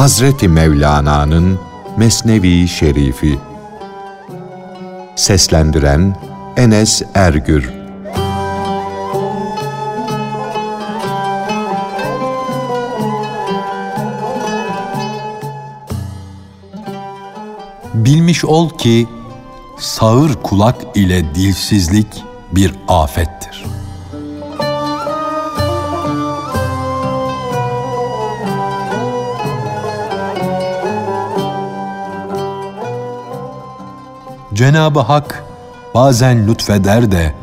Hazreti Mevlana'nın Mesnevi Şerifi Seslendiren Enes Ergür Bilmiş ol ki sağır kulak ile dilsizlik bir afettir. Cenab-ı Hak bazen lütfeder de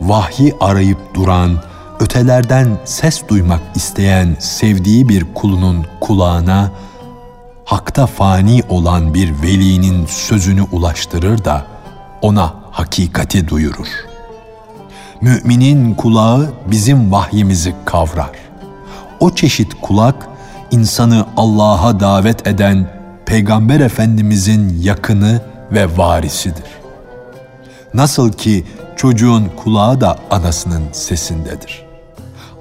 vahyi arayıp duran, ötelerden ses duymak isteyen sevdiği bir kulunun kulağına hakta fani olan bir velinin sözünü ulaştırır da ona hakikati duyurur. Müminin kulağı bizim vahyimizi kavrar. O çeşit kulak insanı Allah'a davet eden Peygamber Efendimizin yakını ve varisidir. Nasıl ki çocuğun kulağı da anasının sesindedir.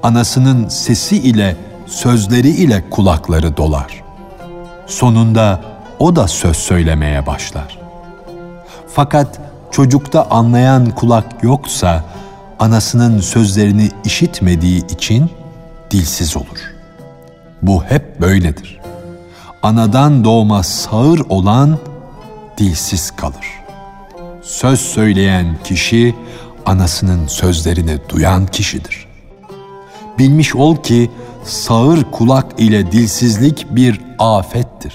Anasının sesi ile sözleri ile kulakları dolar. Sonunda o da söz söylemeye başlar. Fakat çocukta anlayan kulak yoksa anasının sözlerini işitmediği için dilsiz olur. Bu hep böyledir. Anadan doğma sağır olan dilsiz kalır. Söz söyleyen kişi anasının sözlerini duyan kişidir. Bilmiş ol ki sağır kulak ile dilsizlik bir afettir.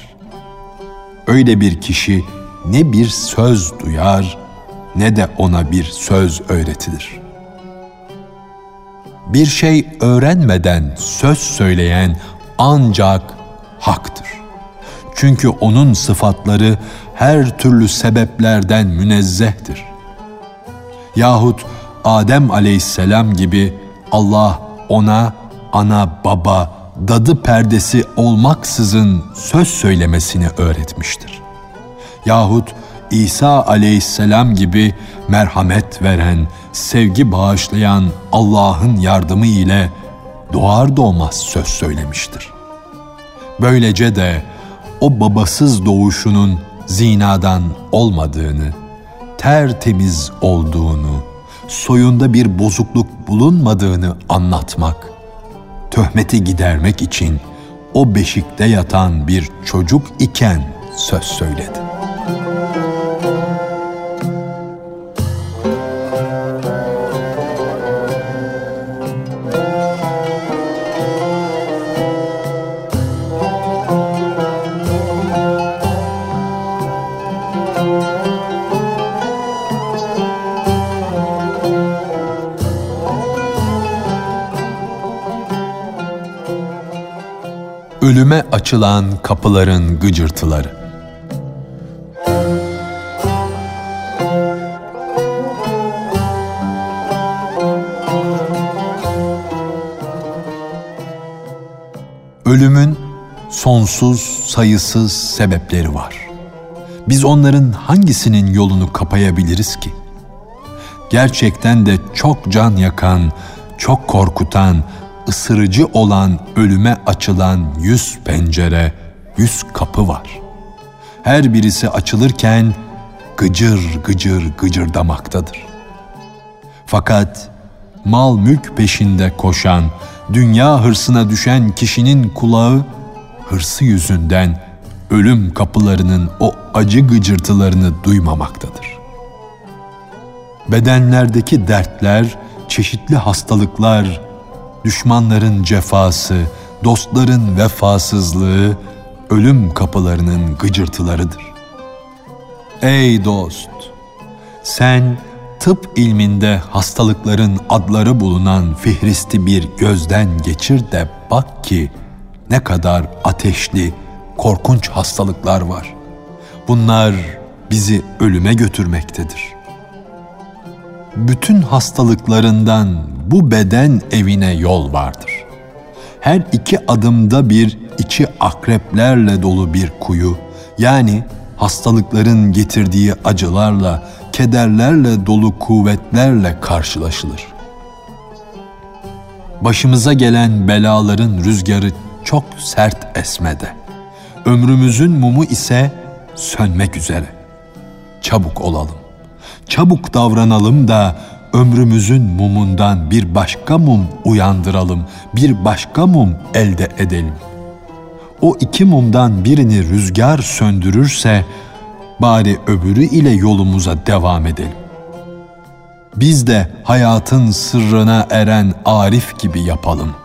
Öyle bir kişi ne bir söz duyar ne de ona bir söz öğretilir. Bir şey öğrenmeden söz söyleyen ancak haktır. Çünkü onun sıfatları her türlü sebeplerden münezzehtir. Yahut Adem aleyhisselam gibi Allah ona ana baba dadı perdesi olmaksızın söz söylemesini öğretmiştir. Yahut İsa aleyhisselam gibi merhamet veren, sevgi bağışlayan Allah'ın yardımı ile doğar doğmaz söz söylemiştir. Böylece de o babasız doğuşunun zinadan olmadığını, tertemiz olduğunu, soyunda bir bozukluk bulunmadığını anlatmak, töhmeti gidermek için o beşikte yatan bir çocuk iken söz söyledi. Açılan kapıların gıcırtıları. Ölümün sonsuz, sayısız sebepleri var. Biz onların hangisinin yolunu kapayabiliriz ki? Gerçekten de çok can yakan, çok korkutan, ısırıcı olan ölüme açılan yüz pencere, yüz kapı var. Her birisi açılırken gıcır gıcır gıcırdamaktadır. Fakat mal mülk peşinde koşan, dünya hırsına düşen kişinin kulağı hırsı yüzünden ölüm kapılarının o acı gıcırtılarını duymamaktadır. Bedenlerdeki dertler, çeşitli hastalıklar, düşmanların cefası, dostların vefasızlığı, ölüm kapılarının gıcırtılarıdır. Ey dost! Sen tıp ilminde hastalıkların adları bulunan fihristi bir gözden geçir de bak ki ne kadar ateşli, korkunç hastalıklar var. Bunlar bizi ölüme götürmektedir. Bütün hastalıklarından bu beden evine yol vardır. Her iki adımda bir içi akreplerle dolu bir kuyu, yani hastalıkların getirdiği acılarla, kederlerle dolu kuvvetlerle karşılaşılır. Başımıza gelen belaların rüzgarı çok sert esmede. ömrümüzün mumu ise sönmek üzere. Çabuk olalım. Çabuk davranalım da ömrümüzün mumundan bir başka mum uyandıralım, bir başka mum elde edelim. O iki mumdan birini rüzgar söndürürse bari öbürü ile yolumuza devam edelim. Biz de hayatın sırrına eren Arif gibi yapalım.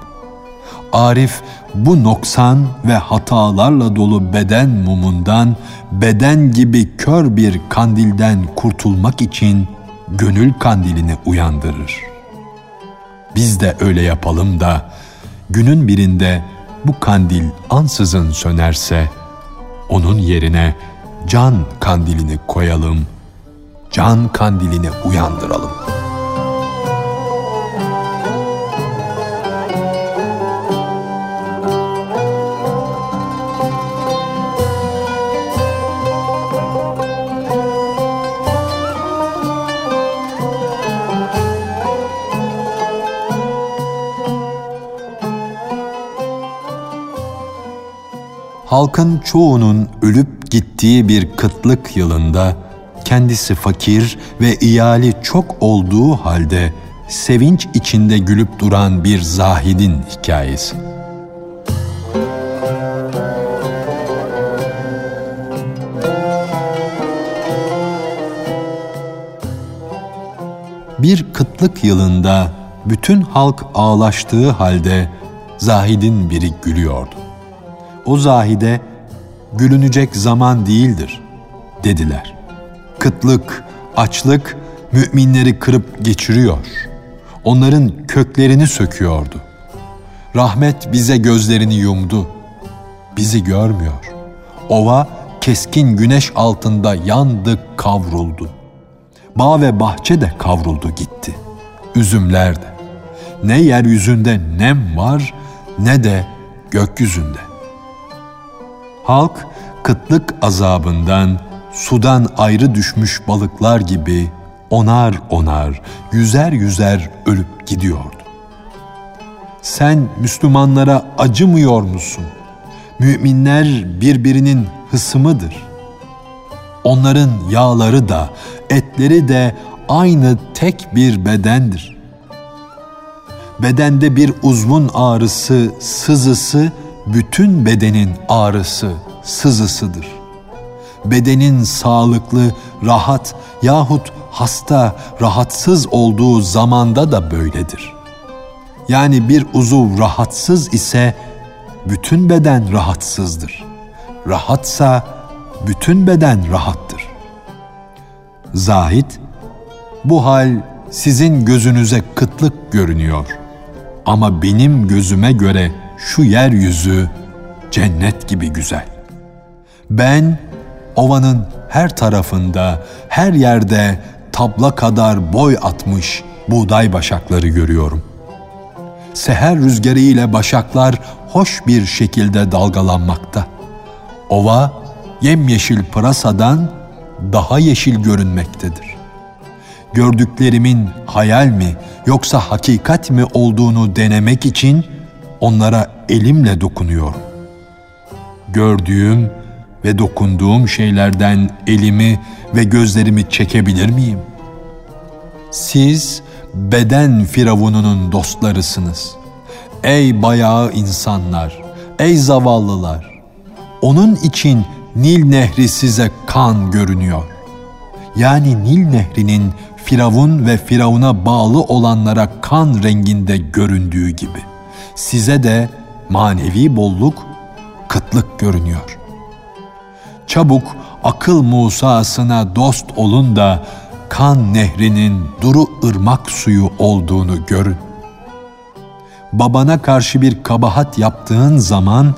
Arif bu noksan ve hatalarla dolu beden mumundan, beden gibi kör bir kandilden kurtulmak için gönül kandilini uyandırır. Biz de öyle yapalım da günün birinde bu kandil ansızın sönerse onun yerine can kandilini koyalım, can kandilini uyandıralım. Halkın çoğunun ölüp gittiği bir kıtlık yılında kendisi fakir ve iyali çok olduğu halde sevinç içinde gülüp duran bir zahidin hikayesi. Bir kıtlık yılında bütün halk ağlaştığı halde zahidin biri gülüyordu o zahide gülünecek zaman değildir dediler. Kıtlık, açlık müminleri kırıp geçiriyor. Onların köklerini söküyordu. Rahmet bize gözlerini yumdu. Bizi görmüyor. Ova keskin güneş altında yandı, kavruldu. Bağ ve bahçe de kavruldu gitti. Üzümler de. Ne yeryüzünde nem var ne de gökyüzünde. Halk kıtlık azabından sudan ayrı düşmüş balıklar gibi onar onar, yüzer yüzer ölüp gidiyordu. Sen Müslümanlara acımıyor musun? Müminler birbirinin hısımıdır. Onların yağları da, etleri de aynı tek bir bedendir. Bedende bir uzvun ağrısı, sızısı bütün bedenin ağrısı, sızısıdır. Bedenin sağlıklı, rahat yahut hasta, rahatsız olduğu zamanda da böyledir. Yani bir uzuv rahatsız ise bütün beden rahatsızdır. Rahatsa bütün beden rahattır. Zahid, bu hal sizin gözünüze kıtlık görünüyor ama benim gözüme göre şu yeryüzü cennet gibi güzel. Ben ovanın her tarafında, her yerde tabla kadar boy atmış buğday başakları görüyorum. Seher rüzgarı ile başaklar hoş bir şekilde dalgalanmakta. Ova yemyeşil pırasadan daha yeşil görünmektedir. Gördüklerimin hayal mi yoksa hakikat mi olduğunu denemek için onlara elimle dokunuyorum. Gördüğüm ve dokunduğum şeylerden elimi ve gözlerimi çekebilir miyim? Siz beden firavununun dostlarısınız. Ey bayağı insanlar, ey zavallılar. Onun için Nil Nehri size kan görünüyor. Yani Nil Nehri'nin Firavun ve Firavun'a bağlı olanlara kan renginde göründüğü gibi.'' Size de manevi bolluk, kıtlık görünüyor. Çabuk akıl Musa'sına dost olun da kan nehrinin duru ırmak suyu olduğunu görün. Babana karşı bir kabahat yaptığın zaman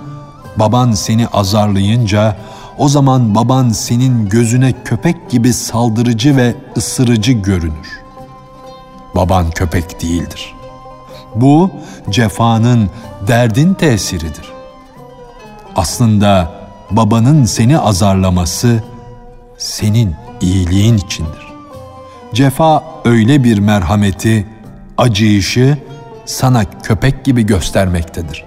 baban seni azarlayınca o zaman baban senin gözüne köpek gibi saldırıcı ve ısırıcı görünür. Baban köpek değildir.'' Bu cefanın, derdin tesiridir. Aslında babanın seni azarlaması senin iyiliğin içindir. Cefa öyle bir merhameti, acıyışı sana köpek gibi göstermektedir.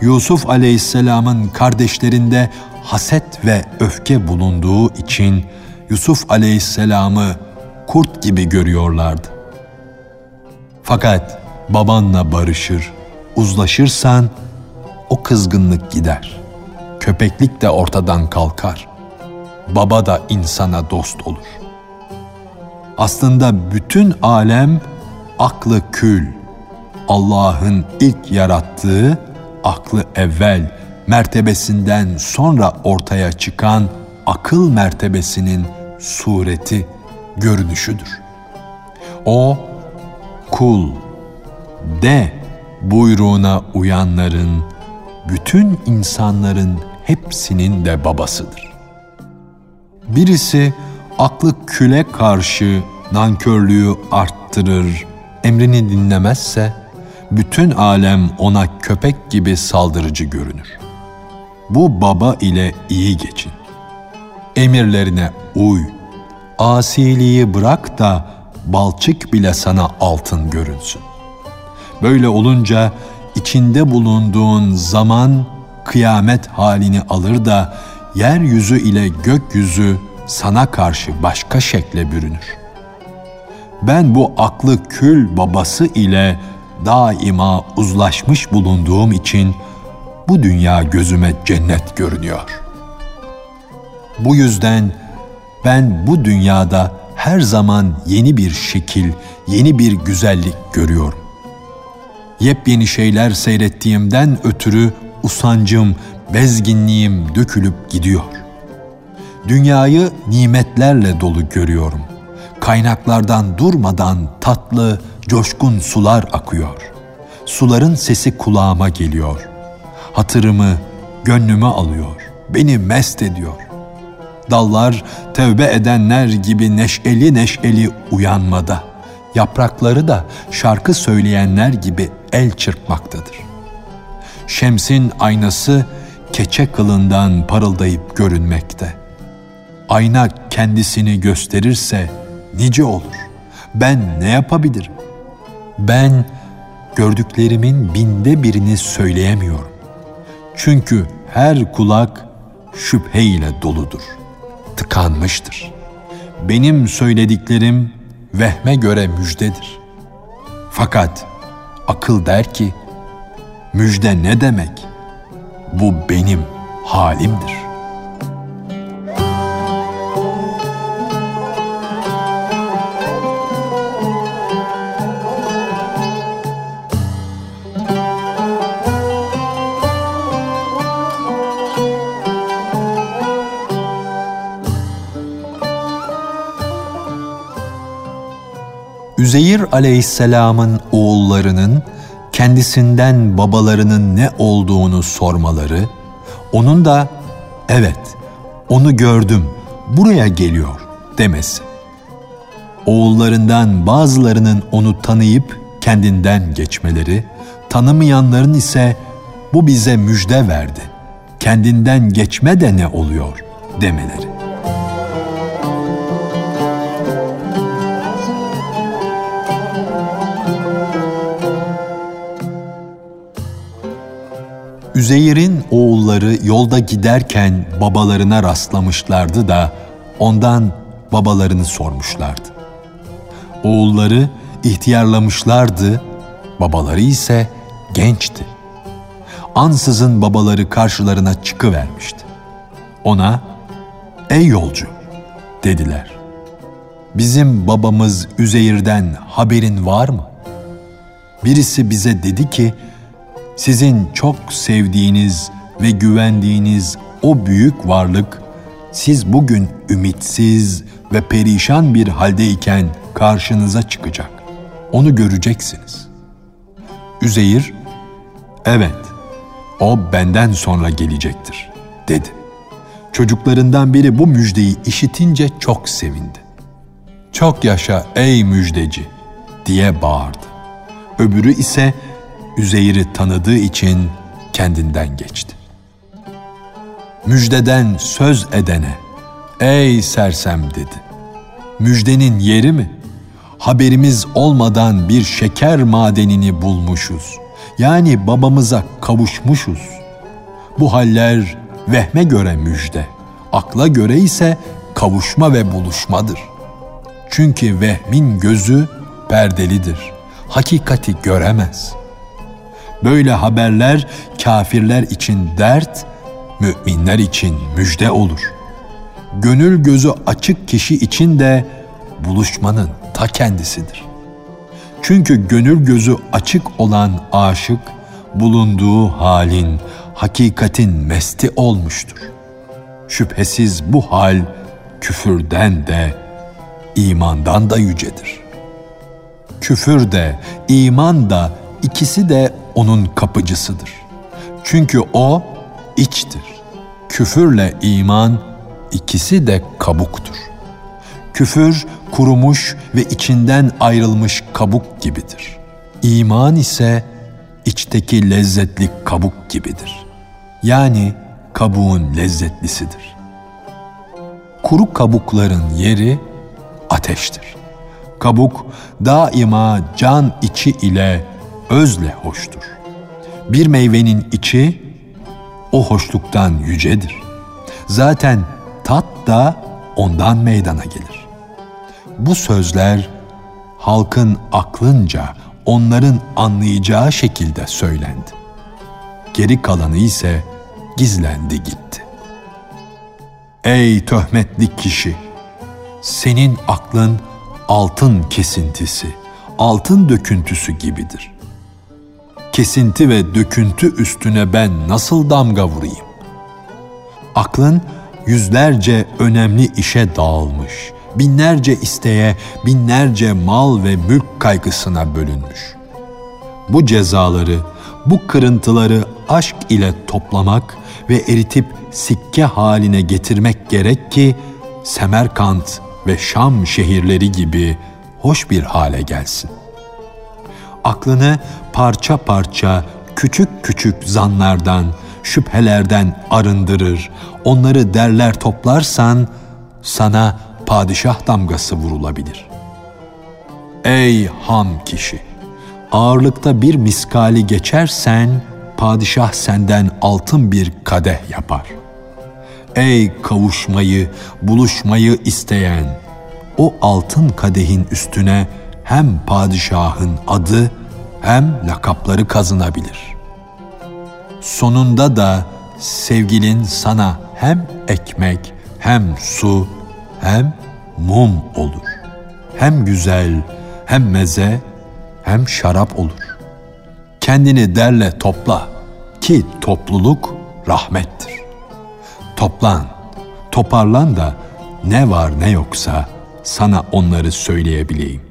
Yusuf aleyhisselamın kardeşlerinde haset ve öfke bulunduğu için Yusuf aleyhisselamı kurt gibi görüyorlardı. Fakat babanla barışır, uzlaşırsan o kızgınlık gider. Köpeklik de ortadan kalkar. Baba da insana dost olur. Aslında bütün alem aklı kül, Allah'ın ilk yarattığı aklı evvel mertebesinden sonra ortaya çıkan akıl mertebesinin sureti, görünüşüdür. O kul, de buyruğuna uyanların, bütün insanların hepsinin de babasıdır. Birisi aklı küle karşı nankörlüğü arttırır, emrini dinlemezse, bütün alem ona köpek gibi saldırıcı görünür. Bu baba ile iyi geçin. Emirlerine uy. Asiliği bırak da balçık bile sana altın görünsün. Böyle olunca içinde bulunduğun zaman kıyamet halini alır da yeryüzü ile gökyüzü sana karşı başka şekle bürünür. Ben bu aklı kül babası ile daima uzlaşmış bulunduğum için bu dünya gözüme cennet görünüyor. Bu yüzden ben bu dünyada her zaman yeni bir şekil, yeni bir güzellik görüyorum. Yepyeni şeyler seyrettiğimden ötürü usancım, bezginliğim dökülüp gidiyor. Dünyayı nimetlerle dolu görüyorum. Kaynaklardan durmadan tatlı, coşkun sular akıyor. Suların sesi kulağıma geliyor. Hatırımı, gönlümü alıyor. Beni mest ediyor. Dallar tevbe edenler gibi neşeli neşeli uyanmada. Yaprakları da şarkı söyleyenler gibi el çırpmaktadır. Şemsin aynası keçe kılından parıldayıp görünmekte. Ayna kendisini gösterirse nice olur. Ben ne yapabilirim? Ben gördüklerimin binde birini söyleyemiyorum. Çünkü her kulak şüphe ile doludur, tıkanmıştır. Benim söylediklerim vehme göre müjdedir. Fakat akıl der ki, müjde ne demek? Bu benim halimdir. Üzeyir aleyhisselamın oğullarının kendisinden babalarının ne olduğunu sormaları, onun da evet onu gördüm buraya geliyor demesi. Oğullarından bazılarının onu tanıyıp kendinden geçmeleri, tanımayanların ise bu bize müjde verdi. Kendinden geçme de ne oluyor demeleri. Üzeyr'in oğulları yolda giderken babalarına rastlamışlardı da ondan babalarını sormuşlardı. Oğulları ihtiyarlamışlardı, babaları ise gençti. Ansızın babaları karşılarına çıkıvermişti. Ona, ''Ey yolcu'' dediler. ''Bizim babamız Üzeyr'den haberin var mı?'' Birisi bize dedi ki, sizin çok sevdiğiniz ve güvendiğiniz o büyük varlık siz bugün ümitsiz ve perişan bir haldeyken karşınıza çıkacak. Onu göreceksiniz. Üzeyir, evet, o benden sonra gelecektir, dedi. Çocuklarından biri bu müjdeyi işitince çok sevindi. Çok yaşa ey müjdeci diye bağırdı. Öbürü ise Üzeyr'i tanıdığı için kendinden geçti. Müjdeden söz edene, ey sersem dedi. Müjdenin yeri mi? Haberimiz olmadan bir şeker madenini bulmuşuz. Yani babamıza kavuşmuşuz. Bu haller vehme göre müjde, akla göre ise kavuşma ve buluşmadır. Çünkü vehmin gözü perdelidir. Hakikati göremez. Böyle haberler kafirler için dert, müminler için müjde olur. Gönül gözü açık kişi için de buluşmanın ta kendisidir. Çünkü gönül gözü açık olan aşık, bulunduğu halin, hakikatin mesti olmuştur. Şüphesiz bu hal küfürden de, imandan da yücedir. Küfür de, iman da ikisi de onun kapıcısıdır. Çünkü o içtir. Küfürle iman ikisi de kabuktur. Küfür kurumuş ve içinden ayrılmış kabuk gibidir. İman ise içteki lezzetli kabuk gibidir. Yani kabuğun lezzetlisidir. Kuru kabukların yeri ateştir. Kabuk daima can içi ile özle hoştur. Bir meyvenin içi o hoşluktan yücedir. Zaten tat da ondan meydana gelir. Bu sözler halkın aklınca onların anlayacağı şekilde söylendi. Geri kalanı ise gizlendi gitti. Ey töhmetli kişi! Senin aklın altın kesintisi, altın döküntüsü gibidir. Kesinti ve döküntü üstüne ben nasıl damga vurayım? Aklın yüzlerce önemli işe dağılmış, binlerce isteğe, binlerce mal ve mülk kaygısına bölünmüş. Bu cezaları, bu kırıntıları aşk ile toplamak ve eritip sikke haline getirmek gerek ki Semerkant ve Şam şehirleri gibi hoş bir hale gelsin. Aklını parça parça küçük küçük zanlardan, şüphelerden arındırır, onları derler toplarsan sana padişah damgası vurulabilir. Ey ham kişi! Ağırlıkta bir miskali geçersen, padişah senden altın bir kadeh yapar. Ey kavuşmayı, buluşmayı isteyen, o altın kadehin üstüne hem padişahın adı hem lakapları kazınabilir. Sonunda da sevgilin sana hem ekmek, hem su, hem mum olur. Hem güzel, hem meze, hem şarap olur. Kendini derle topla ki topluluk rahmettir. Toplan, toparlan da ne var ne yoksa sana onları söyleyebileyim.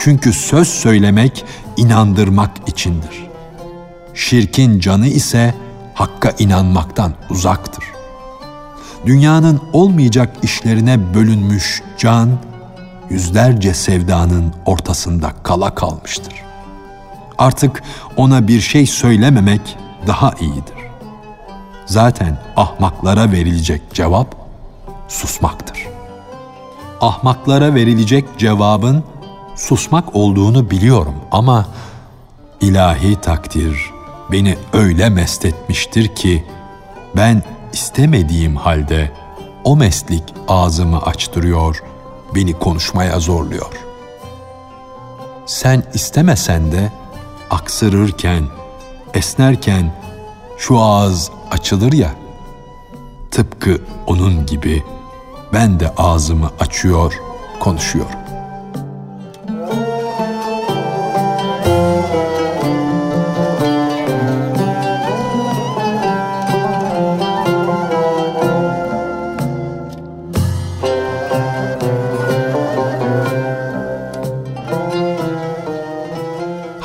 Çünkü söz söylemek inandırmak içindir. Şirkin canı ise hakka inanmaktan uzaktır. Dünyanın olmayacak işlerine bölünmüş can, yüzlerce sevdanın ortasında kala kalmıştır. Artık ona bir şey söylememek daha iyidir. Zaten ahmaklara verilecek cevap susmaktır. Ahmaklara verilecek cevabın susmak olduğunu biliyorum ama ilahi takdir beni öyle mest etmiştir ki ben istemediğim halde o meslik ağzımı açtırıyor, beni konuşmaya zorluyor. Sen istemesen de aksırırken, esnerken şu ağız açılır ya, tıpkı onun gibi ben de ağzımı açıyor, konuşuyorum.